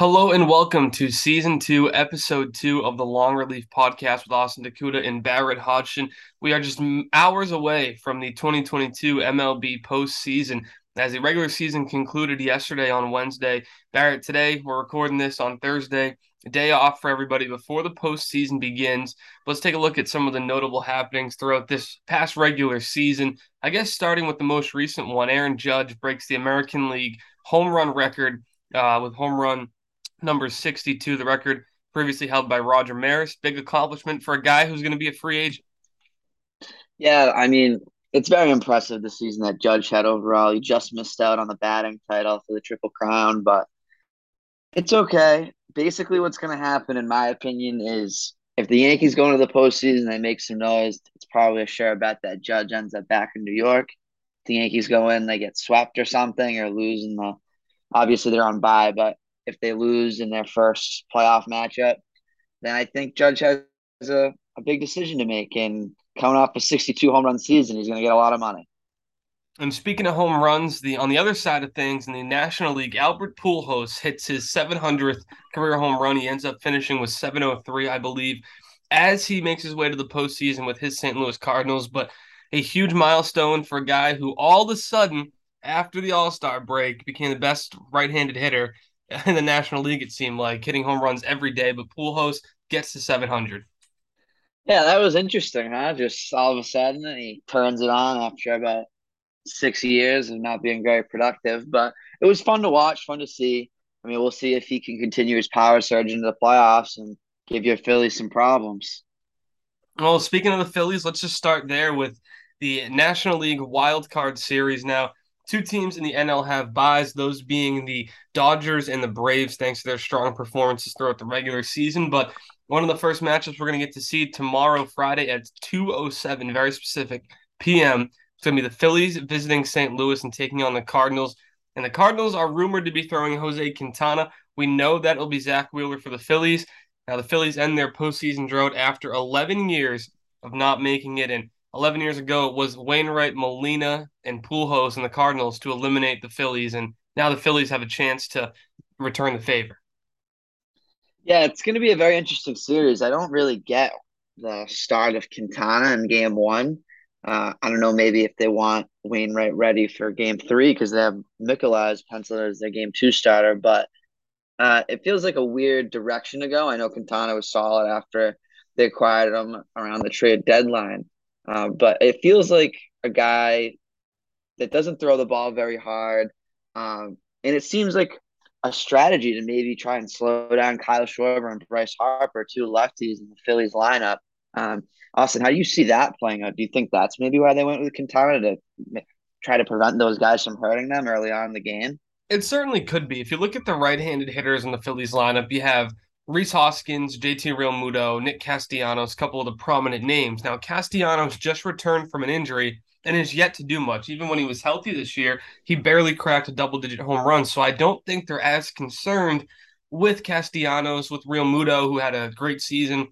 Hello and welcome to season two, episode two of the Long Relief Podcast with Austin Dakuta and Barrett Hodgson. We are just hours away from the 2022 MLB postseason. As the regular season concluded yesterday on Wednesday, Barrett, today we're recording this on Thursday, a day off for everybody before the postseason begins. Let's take a look at some of the notable happenings throughout this past regular season. I guess starting with the most recent one, Aaron Judge breaks the American League home run record uh, with home run number 62, the record previously held by Roger Maris. Big accomplishment for a guy who's going to be a free agent. Yeah, I mean, it's very impressive the season that Judge had overall. He just missed out on the batting title for the Triple Crown, but it's okay. Basically, what's going to happen, in my opinion, is if the Yankees go into the postseason they make some noise, it's probably a sure bet that Judge ends up back in New York. If the Yankees go in, they get swept or something or lose in the obviously they're on bye, but if they lose in their first playoff matchup, then I think Judge has a, a big decision to make. And coming off a 62 home run season, he's going to get a lot of money. And speaking of home runs, the on the other side of things in the National League, Albert Pujols hits his 700th career home run. He ends up finishing with 703, I believe, as he makes his way to the postseason with his St. Louis Cardinals. But a huge milestone for a guy who all of a sudden, after the All Star break, became the best right-handed hitter in the National League. It seemed like hitting home runs every day, but Pujols gets to 700. Yeah, that was interesting, huh? Just all of a sudden, he turns it on after about six years of not being very productive. But it was fun to watch, fun to see. I mean, we'll see if he can continue his power surge into the playoffs and give your Phillies some problems. Well, speaking of the Phillies, let's just start there with the National League Wild Card Series. Now, two teams in the NL have byes, those being the Dodgers and the Braves, thanks to their strong performances throughout the regular season. But one of the first matchups we're going to get to see tomorrow, Friday at 2.07, very specific p.m. It's going to be the Phillies visiting St. Louis and taking on the Cardinals. And the Cardinals are rumored to be throwing Jose Quintana. We know that it'll be Zack Wheeler for the Phillies. Now, the Phillies end their postseason drought after 11 years of not making it in. 11 years ago, it was Wainwright, Molina, and Pujols and the Cardinals to eliminate the Phillies. And now the Phillies have a chance to return the favor. Yeah, it's going to be a very interesting series. I don't really get the start of Quintana in game one. Uh, I don't know, maybe if they want Wainwright ready for game three because they have Mikolas penciled as their game two starter, but uh, it feels like a weird direction to go. I know Quintana was solid after they acquired him around the trade deadline. Um, but it feels like a guy that doesn't throw the ball very hard. Um, and it seems like a strategy to maybe try and slow down Kyle Schwarber and Bryce Harper, two lefties in the Phillies lineup. Um, Austin, how do you see that playing out? Do you think that's maybe why they went with Quintana to try to prevent those guys from hurting them early on in the game? It certainly could be. If you look at the right-handed hitters in the Phillies lineup, you have Rhys Hoskins, JT Realmuto, Nick Castellanos, a couple of the prominent names. Now, Castellanos just returned from an injury and is yet to do much. Even when he was healthy this year, he barely cracked a double digit home run. So I don't think they're as concerned with Castellanos, with Realmuto, who had a great season,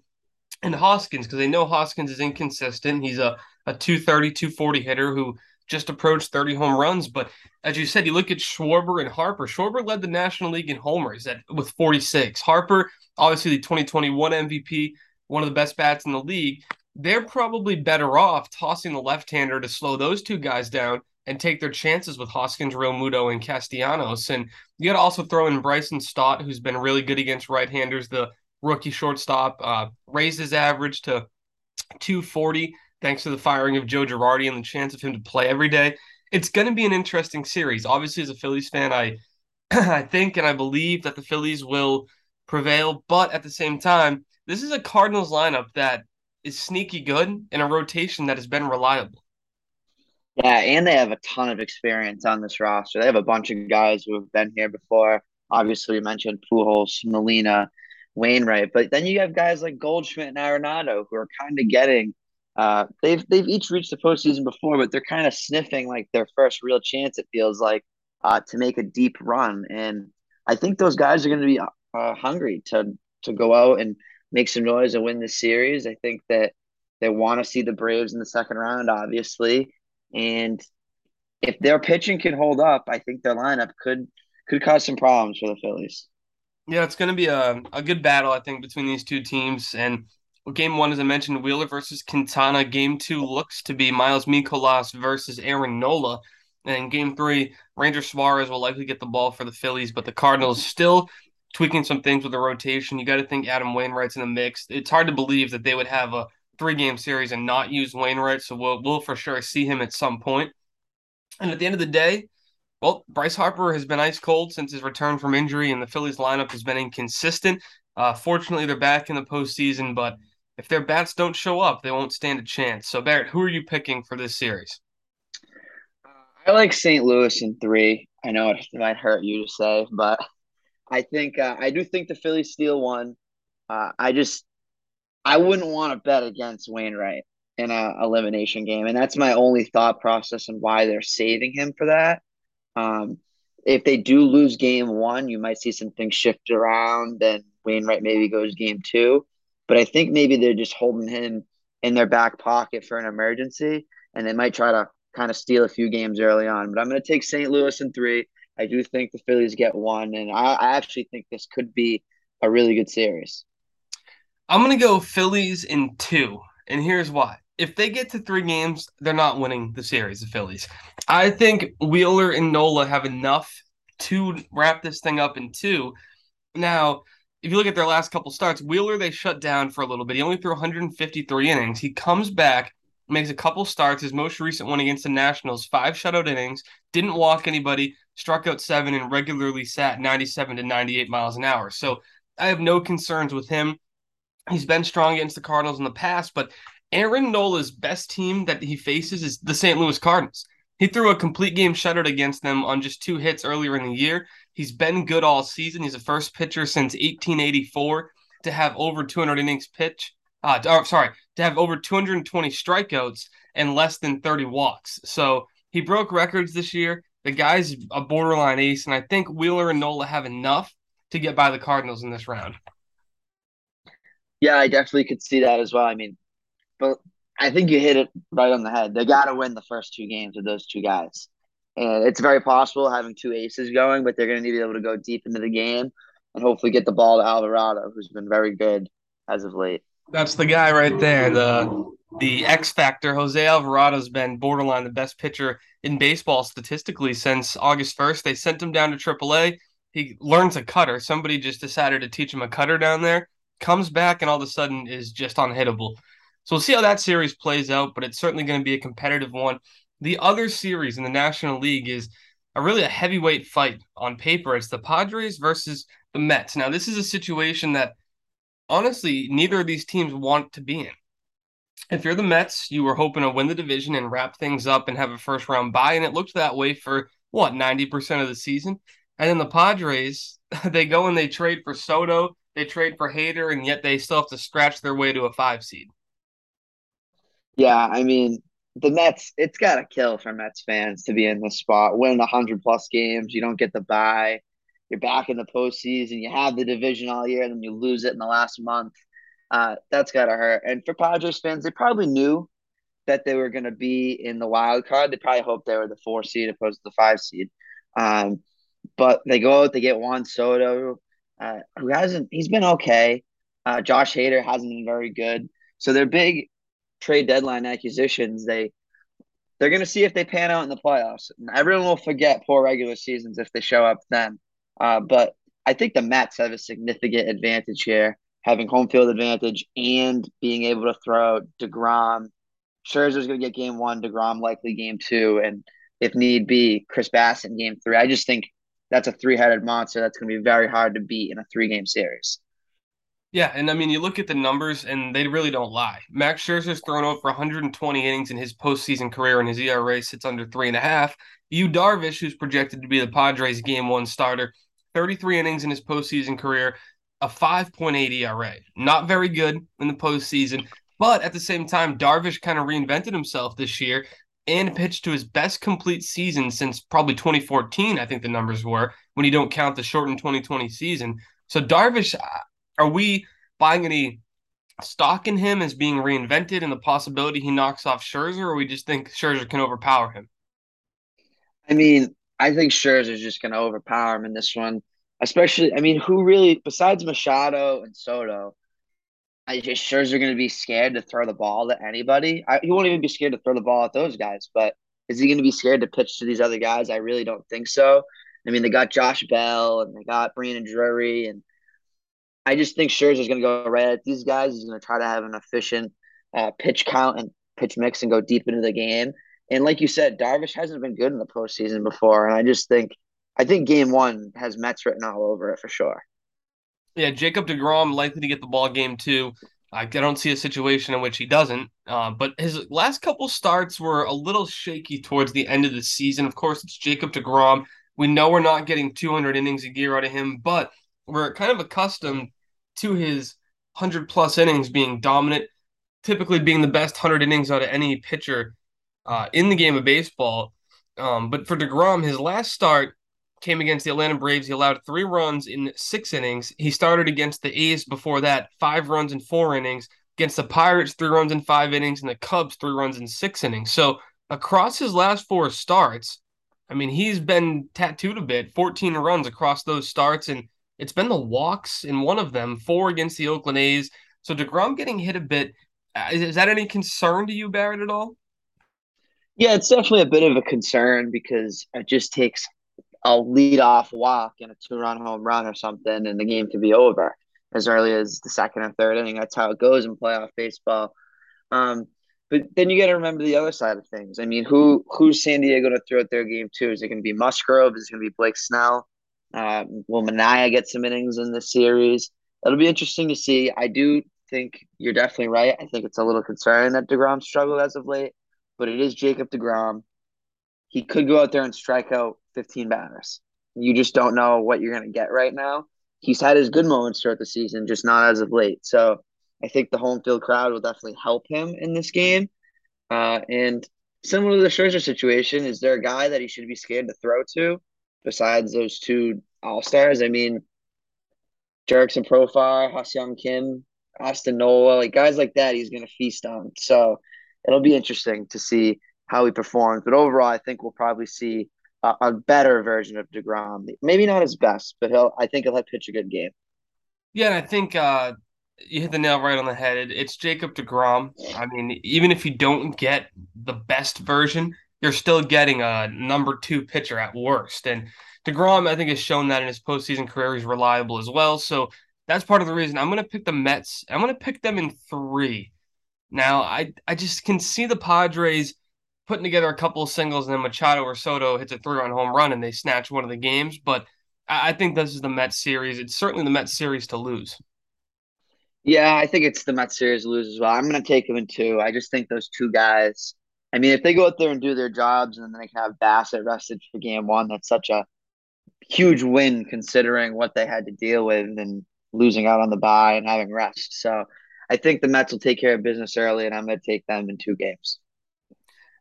and Hoskins, because they know Hoskins is inconsistent. He's a, a 230, 240 hitter who just approached 30 home runs. But as you said, you look at Schwarber and Harper. Schwarber led the National League in homers at, with 46. Harper, obviously the 2021 MVP, one of the best bats in the league. They're probably better off tossing the left-hander to slow those two guys down and take their chances with Hoskins, Realmuto, and Castellanos. And you got to also throw in Bryson Stott, who's been really good against right-handers. The rookie shortstop uh, raised his average to 240 thanks to the firing of Joe Girardi and the chance of him to play every day. It's going to be an interesting series. Obviously, as a Phillies fan, I I think and I believe that the Phillies will prevail, but at the same time, this is a Cardinals lineup that is sneaky good in a rotation that has been reliable. Yeah, and they have a ton of experience on this roster. They have a bunch of guys who have been here before. Obviously, we mentioned Pujols, Molina, Wainwright, but then you have guys like Goldschmidt and Arenado who are kind of getting uh, they've they've each reached the postseason before, but they're kind of sniffing like their first real chance. It feels like uh, to make a deep run, and I think those guys are going to be uh, hungry to to go out and make some noise and win this series. I think that they want to see the Braves in the second round, obviously, and if their pitching can hold up, I think their lineup could could cause some problems for the Phillies. Yeah, it's going to be a, a good battle, I think, between these two teams. And game one, as I mentioned, Wheeler versus Quintana. Game two looks to be Miles Mikolas versus Aaron Nola. And game three, Ranger Suarez will likely get the ball for the Phillies, but the Cardinals still tweaking some things with the rotation. You got to think Adam Wainwright's in the mix. It's hard to believe that they would have a three game series and not use Wainwright. So we'll, we'll for sure see him at some point. And at the end of the day, well, Bryce Harper has been ice cold since his return from injury, and the Phillies lineup has been inconsistent. Uh, fortunately, they're back in the postseason, but if their bats don't show up, they won't stand a chance. So, Barrett, who are you picking for this series? I like St. Louis in three. I know it might hurt you to say, but I think uh, I do think the Phillies steal one. Uh, I just I wouldn't want to bet against Wainwright in a elimination game, and that's my only thought process and why they're saving him for that. Um, if they do lose game one, you might see some things shift around. Then Wainwright maybe goes game two, but I think maybe they're just holding him in their back pocket for an emergency, and they might try to kind of steal a few games early on. But I'm going to take St. Louis in three. I do think the Phillies get one, and I, I actually think this could be a really good series. I'm going to go Phillies in two, and here's why. If they get to three games, they're not winning the series, the Phillies. I think Wheeler and Nola have enough to wrap this thing up in two. Now, if you look at their last couple starts, Wheeler they shut down for a little bit. He only threw 153 innings. He comes back makes a couple starts. His most recent one against the Nationals, five shutout innings, didn't walk anybody, struck out seven, and regularly sat 97 to 98 miles an hour. So I have no concerns with him. He's been strong against the Cardinals in the past, but Aaron Nola's best team that he faces is the St. Louis Cardinals. He threw a complete game shutout against them on just two hits earlier in the year. He's been good all season. He's the first pitcher since 1884 to have over 200 innings pitch uh, oh, sorry, to have over 220 strikeouts and less than 30 walks. So he broke records this year. The guy's a borderline ace, and I think Wheeler and Nola have enough to get by the Cardinals in this round. Yeah, I definitely could see that as well. I mean, but I think you hit it right on the head. They got to win the first two games with those two guys. And it's very possible having two aces going, but they're going to need to be able to go deep into the game and hopefully get the ball to Alvarado, who's been very good as of late. That's the guy right there. The the X factor. Jose Alvarado's been borderline the best pitcher in baseball statistically since August 1st. They sent him down to AAA. He learns a cutter. Somebody just decided to teach him a cutter down there. Comes back and all of a sudden is just unhittable. So we'll see how that series plays out, but it's certainly going to be a competitive one. The other series in the National League is a really a heavyweight fight on paper. It's the Padres versus the Mets. Now, this is a situation that honestly, neither of these teams want to be in. If you're the Mets, you were hoping to win the division and wrap things up and have a first round bye, and it looked that way for what 90% of the season. And then the Padres, they go and they trade for Soto, they trade for Hader, and yet they still have to scratch their way to a five seed. Yeah, I mean, the Mets, it's got to kill for Mets fans to be in this spot, win 100 plus games. You don't get the bye you're back in the postseason, you have the division all year, and then you lose it in the last month. Uh, that's gotta hurt. And for Padres fans, they probably knew that they were going to be in the wild card. They probably hoped they were the four seed opposed to the five seed. Um, but they go out, they get Juan Soto, uh, who hasn't, he's been okay. Uh, Josh Hader hasn't been very good. So they're big trade deadline acquisitions. They, they're going to see if they pan out in the playoffs. Everyone will forget poor regular seasons if they show up then. Uh, but I think the Mets have a significant advantage here, having home field advantage and being able to throw DeGrom. Scherzer's going to get game one, DeGrom likely game two, and if need be, Chris Bassitt in game three. I just think that's a three headed monster that's going to be very hard to beat in a three game series. Yeah, and I mean, you look at the numbers, and they really don't lie. Max Scherzer's thrown over 120 innings in his postseason career, and his ERA sits under three and a half. Yu Darvish, who's projected to be the Padres' game one starter, 33 innings in his postseason career, a 5.8 ERA. Not very good in the postseason, but at the same time, Darvish kind of reinvented himself this year and pitched to his best complete season since probably 2014, I think the numbers were, when you don't count the shortened 2020 season. So, Darvish, are we buying any stock in him as being reinvented and the possibility he knocks off Scherzer, or we just think Scherzer can overpower him? I mean, I think Scherzer's just going to overpower him in this one. especially. I mean, who really besides Machado and Soto? I just Scherzer going to be scared to throw the ball to anybody. I, he won't even be scared to throw the ball at those guys. But is he going to be scared to pitch to these other guys? I really don't think so. I mean, they got Josh Bell and they got Brandon Drury, and I just think Scherzer's going to go right at these guys. He's going to try to have an efficient uh, pitch count and pitch mix and go deep into the game. And like you said, Darvish hasn't been good in the postseason before, and I just think I think Game One has Mets written all over it for sure. Yeah, Jacob DeGrom likely to get the ball game two. I don't see a situation in which he doesn't. Uh, but his last couple starts were a little shaky towards the end of the season. Of course, it's Jacob DeGrom. We know we're not getting 200 innings a year out of him, but we're kind of accustomed to his 100 plus innings being dominant, typically being the best 100 innings out of any pitcher uh, in the game of baseball. Um, but for DeGrom, his last start came against the Atlanta Braves. He allowed three runs in six innings. He started against the A's before that, five runs in four innings. Against the Pirates, three runs in five innings, and the Cubs, three runs in six innings. So across his last four starts, I mean, he's been tattooed a bit, 14 runs across those starts, and it's been the walks in one of them, four against the Oakland A's. So DeGrom getting hit a bit. Uh, is, is that any concern to you, Barrett, at all? Yeah, it's definitely a bit of a concern because it just takes a lead off walk and a two run home run or something, and the game could be over as early as the second or third inning. That's how it goes in playoff baseball. Um, but then you got to remember the other side of things. I mean, who who's San Diego to throw out their game two? Is it going to be Musgrove? Is it going to be Blake Snell? Uh, will Manaea get some innings in this series? It'll be interesting to see. I do think you're definitely right. I think it's a little concerning that Degrom struggled as of late, but it is Jacob Degrom. He could go out there and strike out 15 batters. You just don't know what you're going to get right now. He's had his good moments throughout the season, just not as of late. So I think the home field crowd will definitely help him in this game. Uh, and similar to the Scherzer situation, is there a guy that he should be scared to throw to besides those two All Stars? I mean, Jurickson Profar, Ha-Seong Kim, Austin Nola, like guys like that, he's going to feast on. So it'll be interesting to see how he performs. But overall, I think we'll probably see a, a better version of Degrom. Maybe not his best, but he'll. I think he'll have pitch a good game. Yeah, and I think uh, you hit the nail right on the head. it's Jacob Degrom. I mean, even if you don't get the best version, you're still getting a number two pitcher at worst. And Degrom, I think, has shown that in his postseason career, he's reliable as well. So that's part of the reason I'm going to pick the Mets. I'm going to pick them in three. Now, I I just can see the Padres putting together a couple of singles, and then Machado or Soto hits a three-run home run, and they snatch one of the games. But I, I think this is the Mets series. It's certainly the Mets series to lose. Yeah, I think it's the Mets series to lose as well. I'm going to take them in two. I just think those two guys. I mean, if they go out there and do their jobs, and then they can have Bassitt rested for game one, that's such a huge win considering what they had to deal with and losing out on the bye and having rest. So I think the Mets will take care of business early, and I'm going to take them in two games.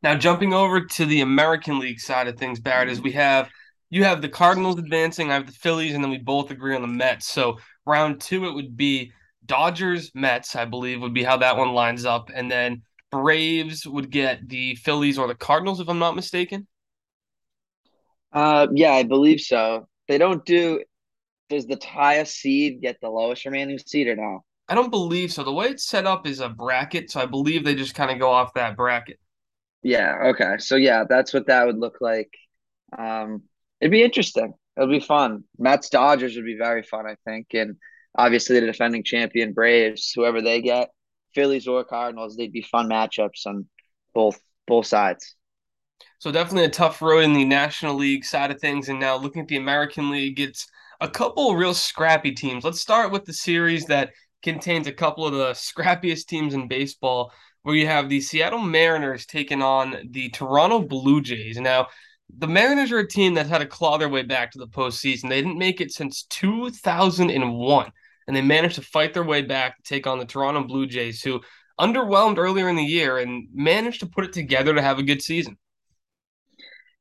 Now, jumping over to the American League side of things, Barrett, is we have you have the Cardinals advancing, I have the Phillies, and then we both agree on the Mets. So round two, it would be Dodgers, Mets, I believe, would be how that one lines up, and then Braves would get the Phillies or the Cardinals, if I'm not mistaken. Uh, yeah, I believe so. They don't do. Does the highest seed get the lowest remaining seed or no? I don't believe so. The way it's set up is a bracket, so I believe they just kind of go off that bracket. Yeah. Okay. So yeah, that's what that would look like. Um, it'd be interesting. It'll be fun. Mets Dodgers would be very fun, I think, and obviously the defending champion Braves, whoever they get, Phillies or Cardinals, they'd be fun matchups on both both sides. So definitely a tough road in the National League side of things, and now looking at the American League, it's a couple real scrappy teams. Let's start with the series that contains a couple of the scrappiest teams in baseball where you have the Seattle Mariners taking on the Toronto Blue Jays. Now, the Mariners are a team that had to claw their way back to the postseason. They didn't make it since 2001, and they managed to fight their way back to take on the Toronto Blue Jays, who underwhelmed earlier in the year and managed to put it together to have a good season.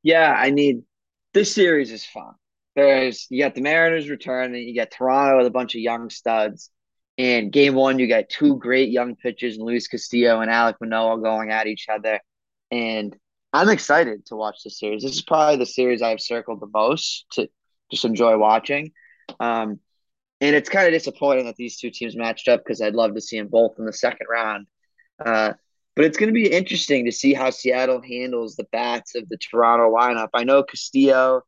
Yeah, I mean, this series is fun. There's you got the Mariners return, and you got Toronto with a bunch of young studs. In game one, you got two great young pitchers, Luis Castillo and Alek Manoah, going at each other. And I'm excited to watch this series. This is probably the series I've circled the most to just enjoy watching. Um, and it's kind of disappointing that these two teams matched up because I'd love to see them both in the second round. Uh, but it's going to be interesting to see how Seattle handles the bats of the Toronto lineup. I know Castillo,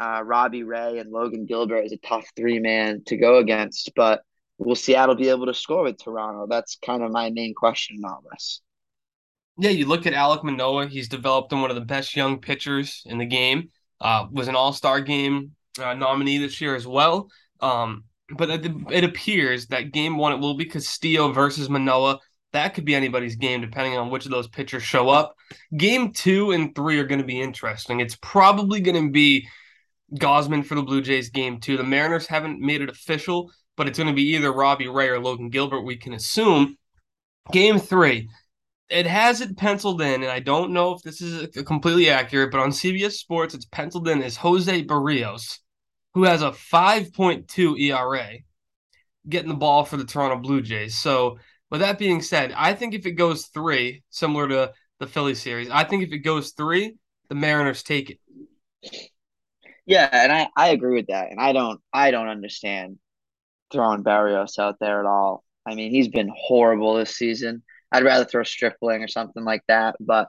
uh, Robbie Ray, and Logan Gilbert is a tough three man to go against, but will Seattle be able to score with Toronto? That's kind of my main question in all this. Yeah, you look at Alek Manoah. He's developed in one of the best young pitchers in the game. Uh, was an All Star game uh, nominee this year as well. Um, but it, appears that game one it will be Castillo versus Manoah. That could be anybody's game depending on which of those pitchers show up. Game two and three are going to be interesting. It's probably going to be Gausman for the Blue Jays game two. The Mariners haven't made it official, but it's going to be either Robbie Ray or Logan Gilbert, we can assume. Game three, it has it penciled in, and I don't know if this is completely accurate, but on CBS Sports, it's penciled in as Jose Berrios, who has a 5.2 ERA, getting the ball for the Toronto Blue Jays. So, with that being said, I think if it goes three, similar to the Philly series, I think if it goes three, the Mariners take it. Yeah, and I, I agree with that. And I don't I don't understand throwing Berrios out there at all. I mean, he's been horrible this season. I'd rather throw Stripling or something like that. But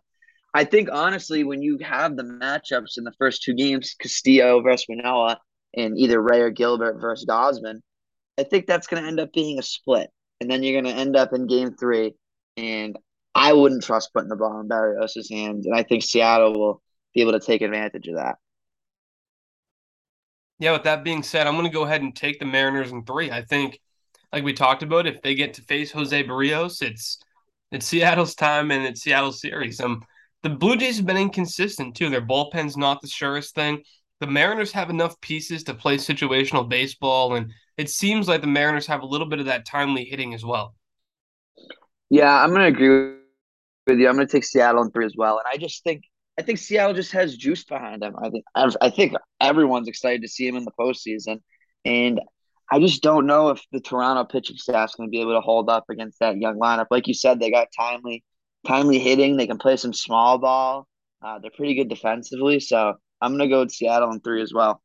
I think honestly, when you have the matchups in the first two games, Castillo versus Manoah, and either Ray or Gilbert versus Gausman, I think that's going to end up being a split. And then you're going to end up in game three. And I wouldn't trust putting the ball in Berrios' hands. And I think Seattle will be able to take advantage of that. Yeah, with that being said, I'm going to go ahead and take the Mariners in three. I think, like we talked about, if they get to face Jose Berrios, it's it's Seattle's time and it's Seattle's series. Um, the Blue Jays have been inconsistent too. Their bullpen's not the surest thing. The Mariners have enough pieces to play situational baseball, and it seems like the Mariners have a little bit of that timely hitting as well. Yeah, I'm going to agree with you. I'm going to take Seattle in three as well, and I just think I think Seattle just has juice behind them. I think I think everyone's excited to see him in the postseason, and I just don't know if the Toronto pitching staff is going to be able to hold up against that young lineup. Like you said, they got timely, timely hitting. They can play some small ball. Uh, they're pretty good defensively, so I'm going to go with Seattle in three as well.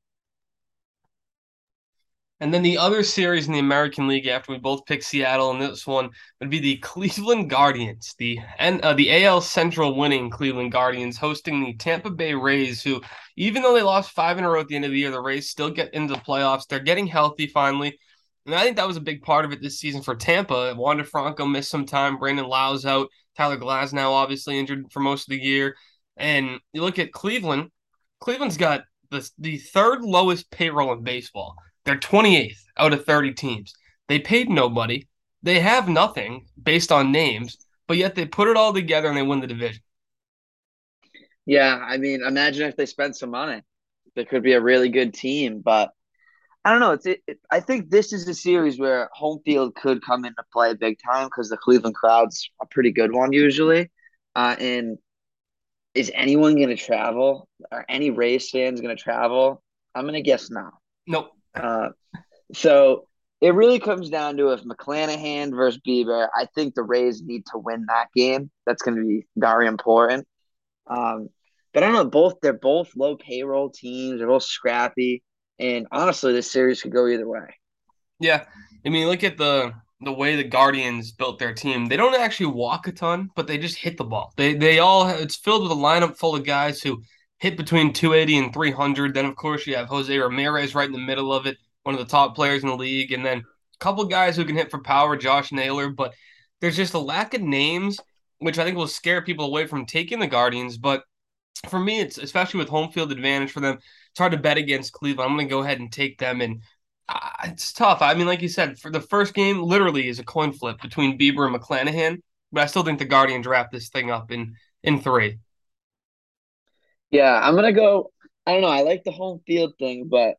And then the other series in the American League after we both picked Seattle and this one would be the Cleveland Guardians, the and uh, the AL Central winning Cleveland Guardians hosting the Tampa Bay Rays, who even though they lost five in a row at the end of the year, the Rays still get into the playoffs. They're getting healthy finally. And I think that was a big part of it this season for Tampa. Wander Franco missed some time. Brandon Lowe's out. Tyler Glasnow obviously injured for most of the year. And you look at Cleveland. Cleveland's got the, the third lowest payroll in baseball. They're 28th out of 30 teams. They paid nobody. They have nothing based on names, but yet they put it all together and they win the division. Yeah, I mean, imagine if they spent some money. They could be a really good team, but I don't know. It's it, it, I think this is a series where home field could come into play big time because the Cleveland crowd's a pretty good one usually. Uh, and is anyone going to travel? Are any Rays fans going to travel? I'm going to guess no. Nope. Uh, so it really comes down to if McClanahan versus Bieber. I think the Rays need to win that game. That's going to be very important. Um, but I don't know. Both they're both low payroll teams. They're both scrappy, and honestly, this series could go either way. Yeah, I mean, look at the the way the Guardians built their team. They don't actually walk a ton, but they just hit the ball. They they all it's filled with a lineup full of guys who hit between 280 and 300. Then, of course, you have Jose Ramirez right in the middle of it, one of the top players in the league. And then a couple guys who can hit for power, Josh Naylor. But there's just a lack of names, which I think will scare people away from taking the Guardians. But for me, it's especially with home field advantage for them, it's hard to bet against Cleveland. I'm going to go ahead and take them. And uh, it's tough. I mean, like you said, for the first game, literally is a coin flip between Bieber and McClanahan. But I still think the Guardians wrap this thing up in in three. Yeah, I'm gonna go. I don't know. I like the home field thing, but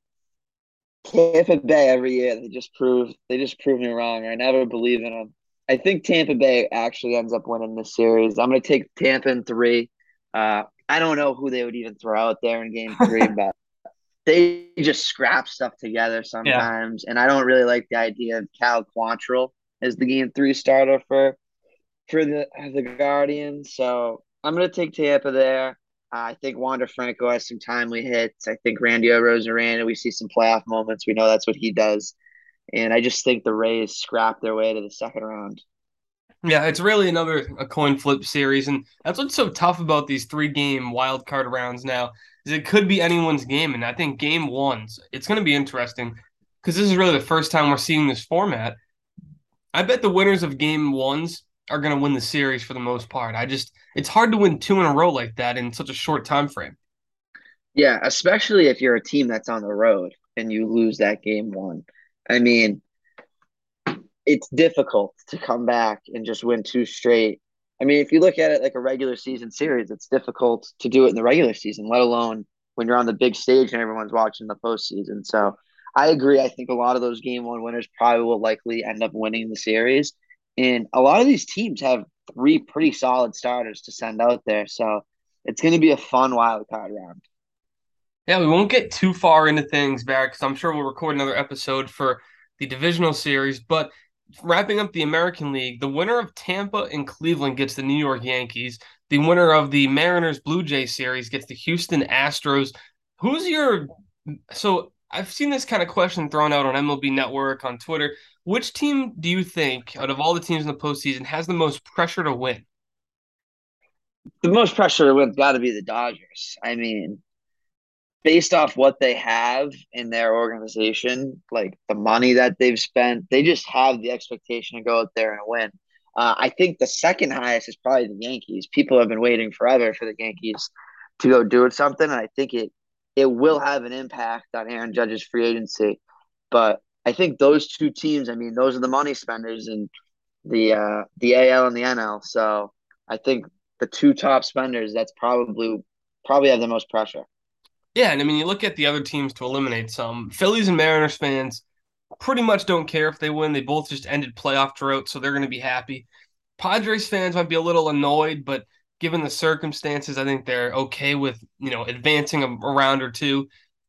Tampa Bay every year they just prove they just prove me wrong. I never believe in them. I think Tampa Bay actually ends up winning this series. I'm gonna take Tampa in three. Uh, I don't know who they would even throw out there in Game Three, but they just scrap stuff together sometimes, yeah. and I don't really like the idea of Cal Quantrill as the Game Three starter for for the the Guardians. So I'm gonna take Tampa there. I think Wander Franco has some timely hits. I think Randy Arozarena, we see some playoff moments. We know that's what he does. And I just think the Rays scrap their way to the second round. Yeah, it's really another a coin flip series, and that's what's so tough about these three game wild card rounds now. Is it could be anyone's game, and I think game ones it's going to be interesting because this is really the first time we're seeing this format. I bet the winners of game ones are going to win the series for the most part. I just it's hard to win two in a row like that in such a short time frame. Yeah, especially if you're a team that's on the road and you lose that game one. I mean, it's difficult to come back and just win two straight. I mean, if you look at it like a regular season series, it's difficult to do it in the regular season, let alone when you're on the big stage and everyone's watching the postseason. So I agree. I think a lot of those game one winners probably will likely end up winning the series. And a lot of these teams have three pretty solid starters to send out there. So it's going to be a fun wild card round. Yeah, we won't get too far into things, Barrett, because I'm sure we'll record another episode for the divisional series. But wrapping up the American League, the winner of Tampa and Cleveland gets the New York Yankees. The winner of the Mariners Blue Jay series gets the Houston Astros. Who's your so I've seen this kind of question thrown out on MLB Network on Twitter. Which team do you think, out of all the teams in the postseason, has the most pressure to win? The most pressure to win's got to be the Dodgers. I mean, based off what they have in their organization, like the money that they've spent, they just have the expectation to go out there and win. Uh, I think the second highest is probably the Yankees. People have been waiting forever for the Yankees to go do something, and I think it it will have an impact on Aaron Judge's free agency. But I think those two teams, I mean, those are the money spenders and the uh, the AL and the NL. So I think the two top spenders, that's probably probably have the most pressure. Yeah, and I mean, you look at the other teams to eliminate some. Phillies and Mariners fans pretty much don't care if they win. They both just ended playoff drought, so they're going to be happy. Padres fans might be a little annoyed, but given the circumstances, I think they're okay with you know advancing a, a round or two.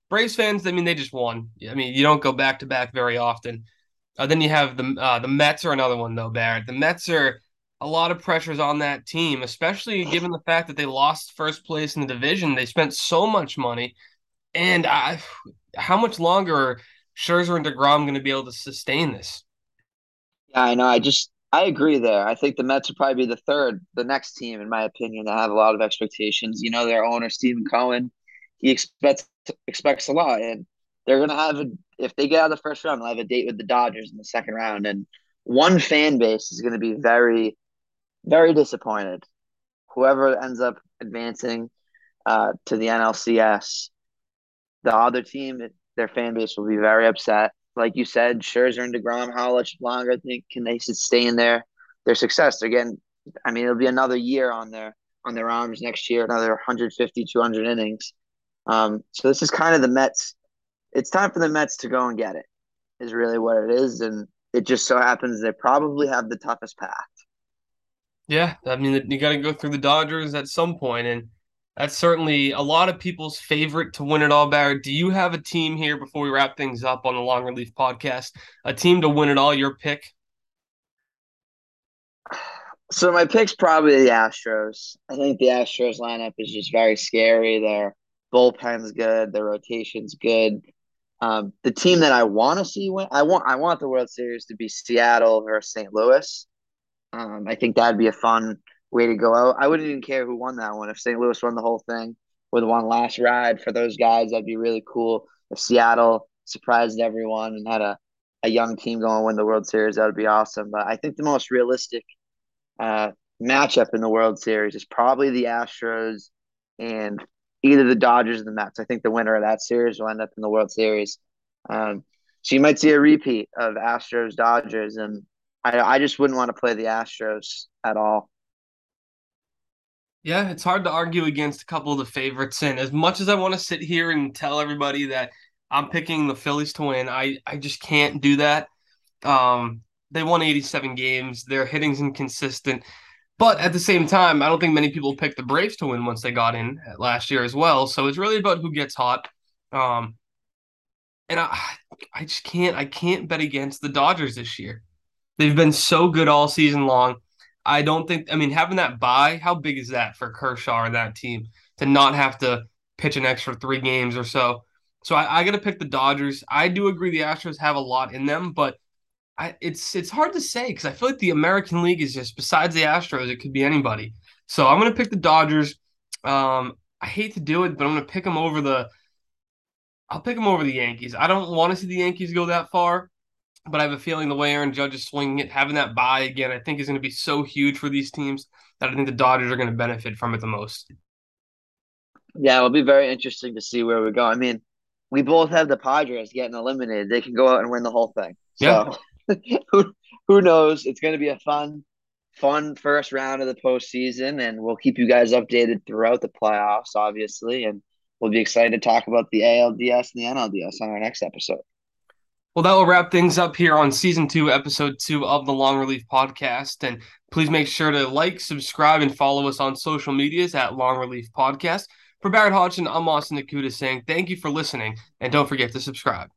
Braves fans, I mean, they just won. I mean, you don't go back to back very often. Uh, then you have the uh, the Mets are another one though, Barrett. The Mets are a lot of pressures on that team, especially given the fact that they lost first place in the division. They spent so much money, and I, how much longer are Scherzer and Degrom going to be able to sustain this? Yeah, I know. I just I agree there. I think the Mets would probably be the third, the next team, in my opinion, that have a lot of expectations. You know, their owner Steven Cohen, he expects expects a lot, and they're gonna have a if they get out of the first round, they'll have a date with the Dodgers in the second round, and one fan base is gonna be very, very disappointed. Whoever ends up advancing uh, to the NLCS, the other team, their fan base will be very upset like you said, Scherzer and Degrom, how much longer I think can they sustain their their success? Getting, I mean, it'll be another year on their on their arms next year, another 150, 200 innings. Um, so this is kind of the Mets. It's time for the Mets to go and get it. Is really what it is, and it just so happens they probably have the toughest path. Yeah, I mean, you got to go through the Dodgers at some point, and that's certainly a lot of people's favorite to win it all, Barrett. Do you have a team here before we wrap things up on the Long Relief podcast? A team to win it all, your pick? So my pick's probably the Astros. I think the Astros lineup is just very scary. Their bullpen's good, their rotation's good. Um, the team that I want to see win, I want I want the World Series to be Seattle versus St. Louis. Um, I think that'd be a fun way to go out. I wouldn't even care who won that one. If St. Louis won the whole thing with one last ride for those guys, that'd be really cool. If Seattle surprised everyone and had a, a young team going win the World Series, that would be awesome. But I think the most realistic uh, matchup in the World Series is probably the Astros and either the Dodgers or the Mets. I think the winner of that series will end up in the World Series. Um, so you might see a repeat of Astros Dodgers, and I, I just wouldn't want to play the Astros at all. Yeah, it's hard to argue against a couple of the favorites. And as much as I want to sit here and tell everybody that I'm picking the Phillies to win, I, I just can't do that. Um, they won 87 games. Their hitting's inconsistent. But at the same time, I don't think many people picked the Braves to win once they got in last year as well. So it's really about who gets hot. Um, and I, I just can't, I can't bet against the Dodgers this year. They've been so good all season long. I don't think. I mean, having that bye, how big is that for Kershaw and that team to not have to pitch an extra three games or so. So I, I got to pick the Dodgers. I do agree the Astros have a lot in them, but I, it's it's hard to say because I feel like the American League is just besides the Astros, it could be anybody. So I'm gonna pick the Dodgers. Um, I hate to do it, but I'm gonna pick them over the. I'll pick them over the Yankees. I don't want to see the Yankees go that far, but I have a feeling the way Aaron Judge is swinging it, having that bye again, I think is going to be so huge for these teams that I think the Dodgers are going to benefit from it the most. Yeah, it'll be very interesting to see where we go. I mean, we both have the Padres getting eliminated. They can go out and win the whole thing. So yeah. who who knows? It's going to be a fun, fun first round of the postseason, and we'll keep you guys updated throughout the playoffs, obviously, and we'll be excited to talk about the ALDS and the NLDS on our next episode. Well, that will wrap things up here on season two, episode two of the Long Relief Podcast. And please make sure to like, subscribe, and follow us on social medias at Long Relief Podcast. For Barrett Hodgson, I'm Austin Nakuda saying thank you for listening, and don't forget to subscribe.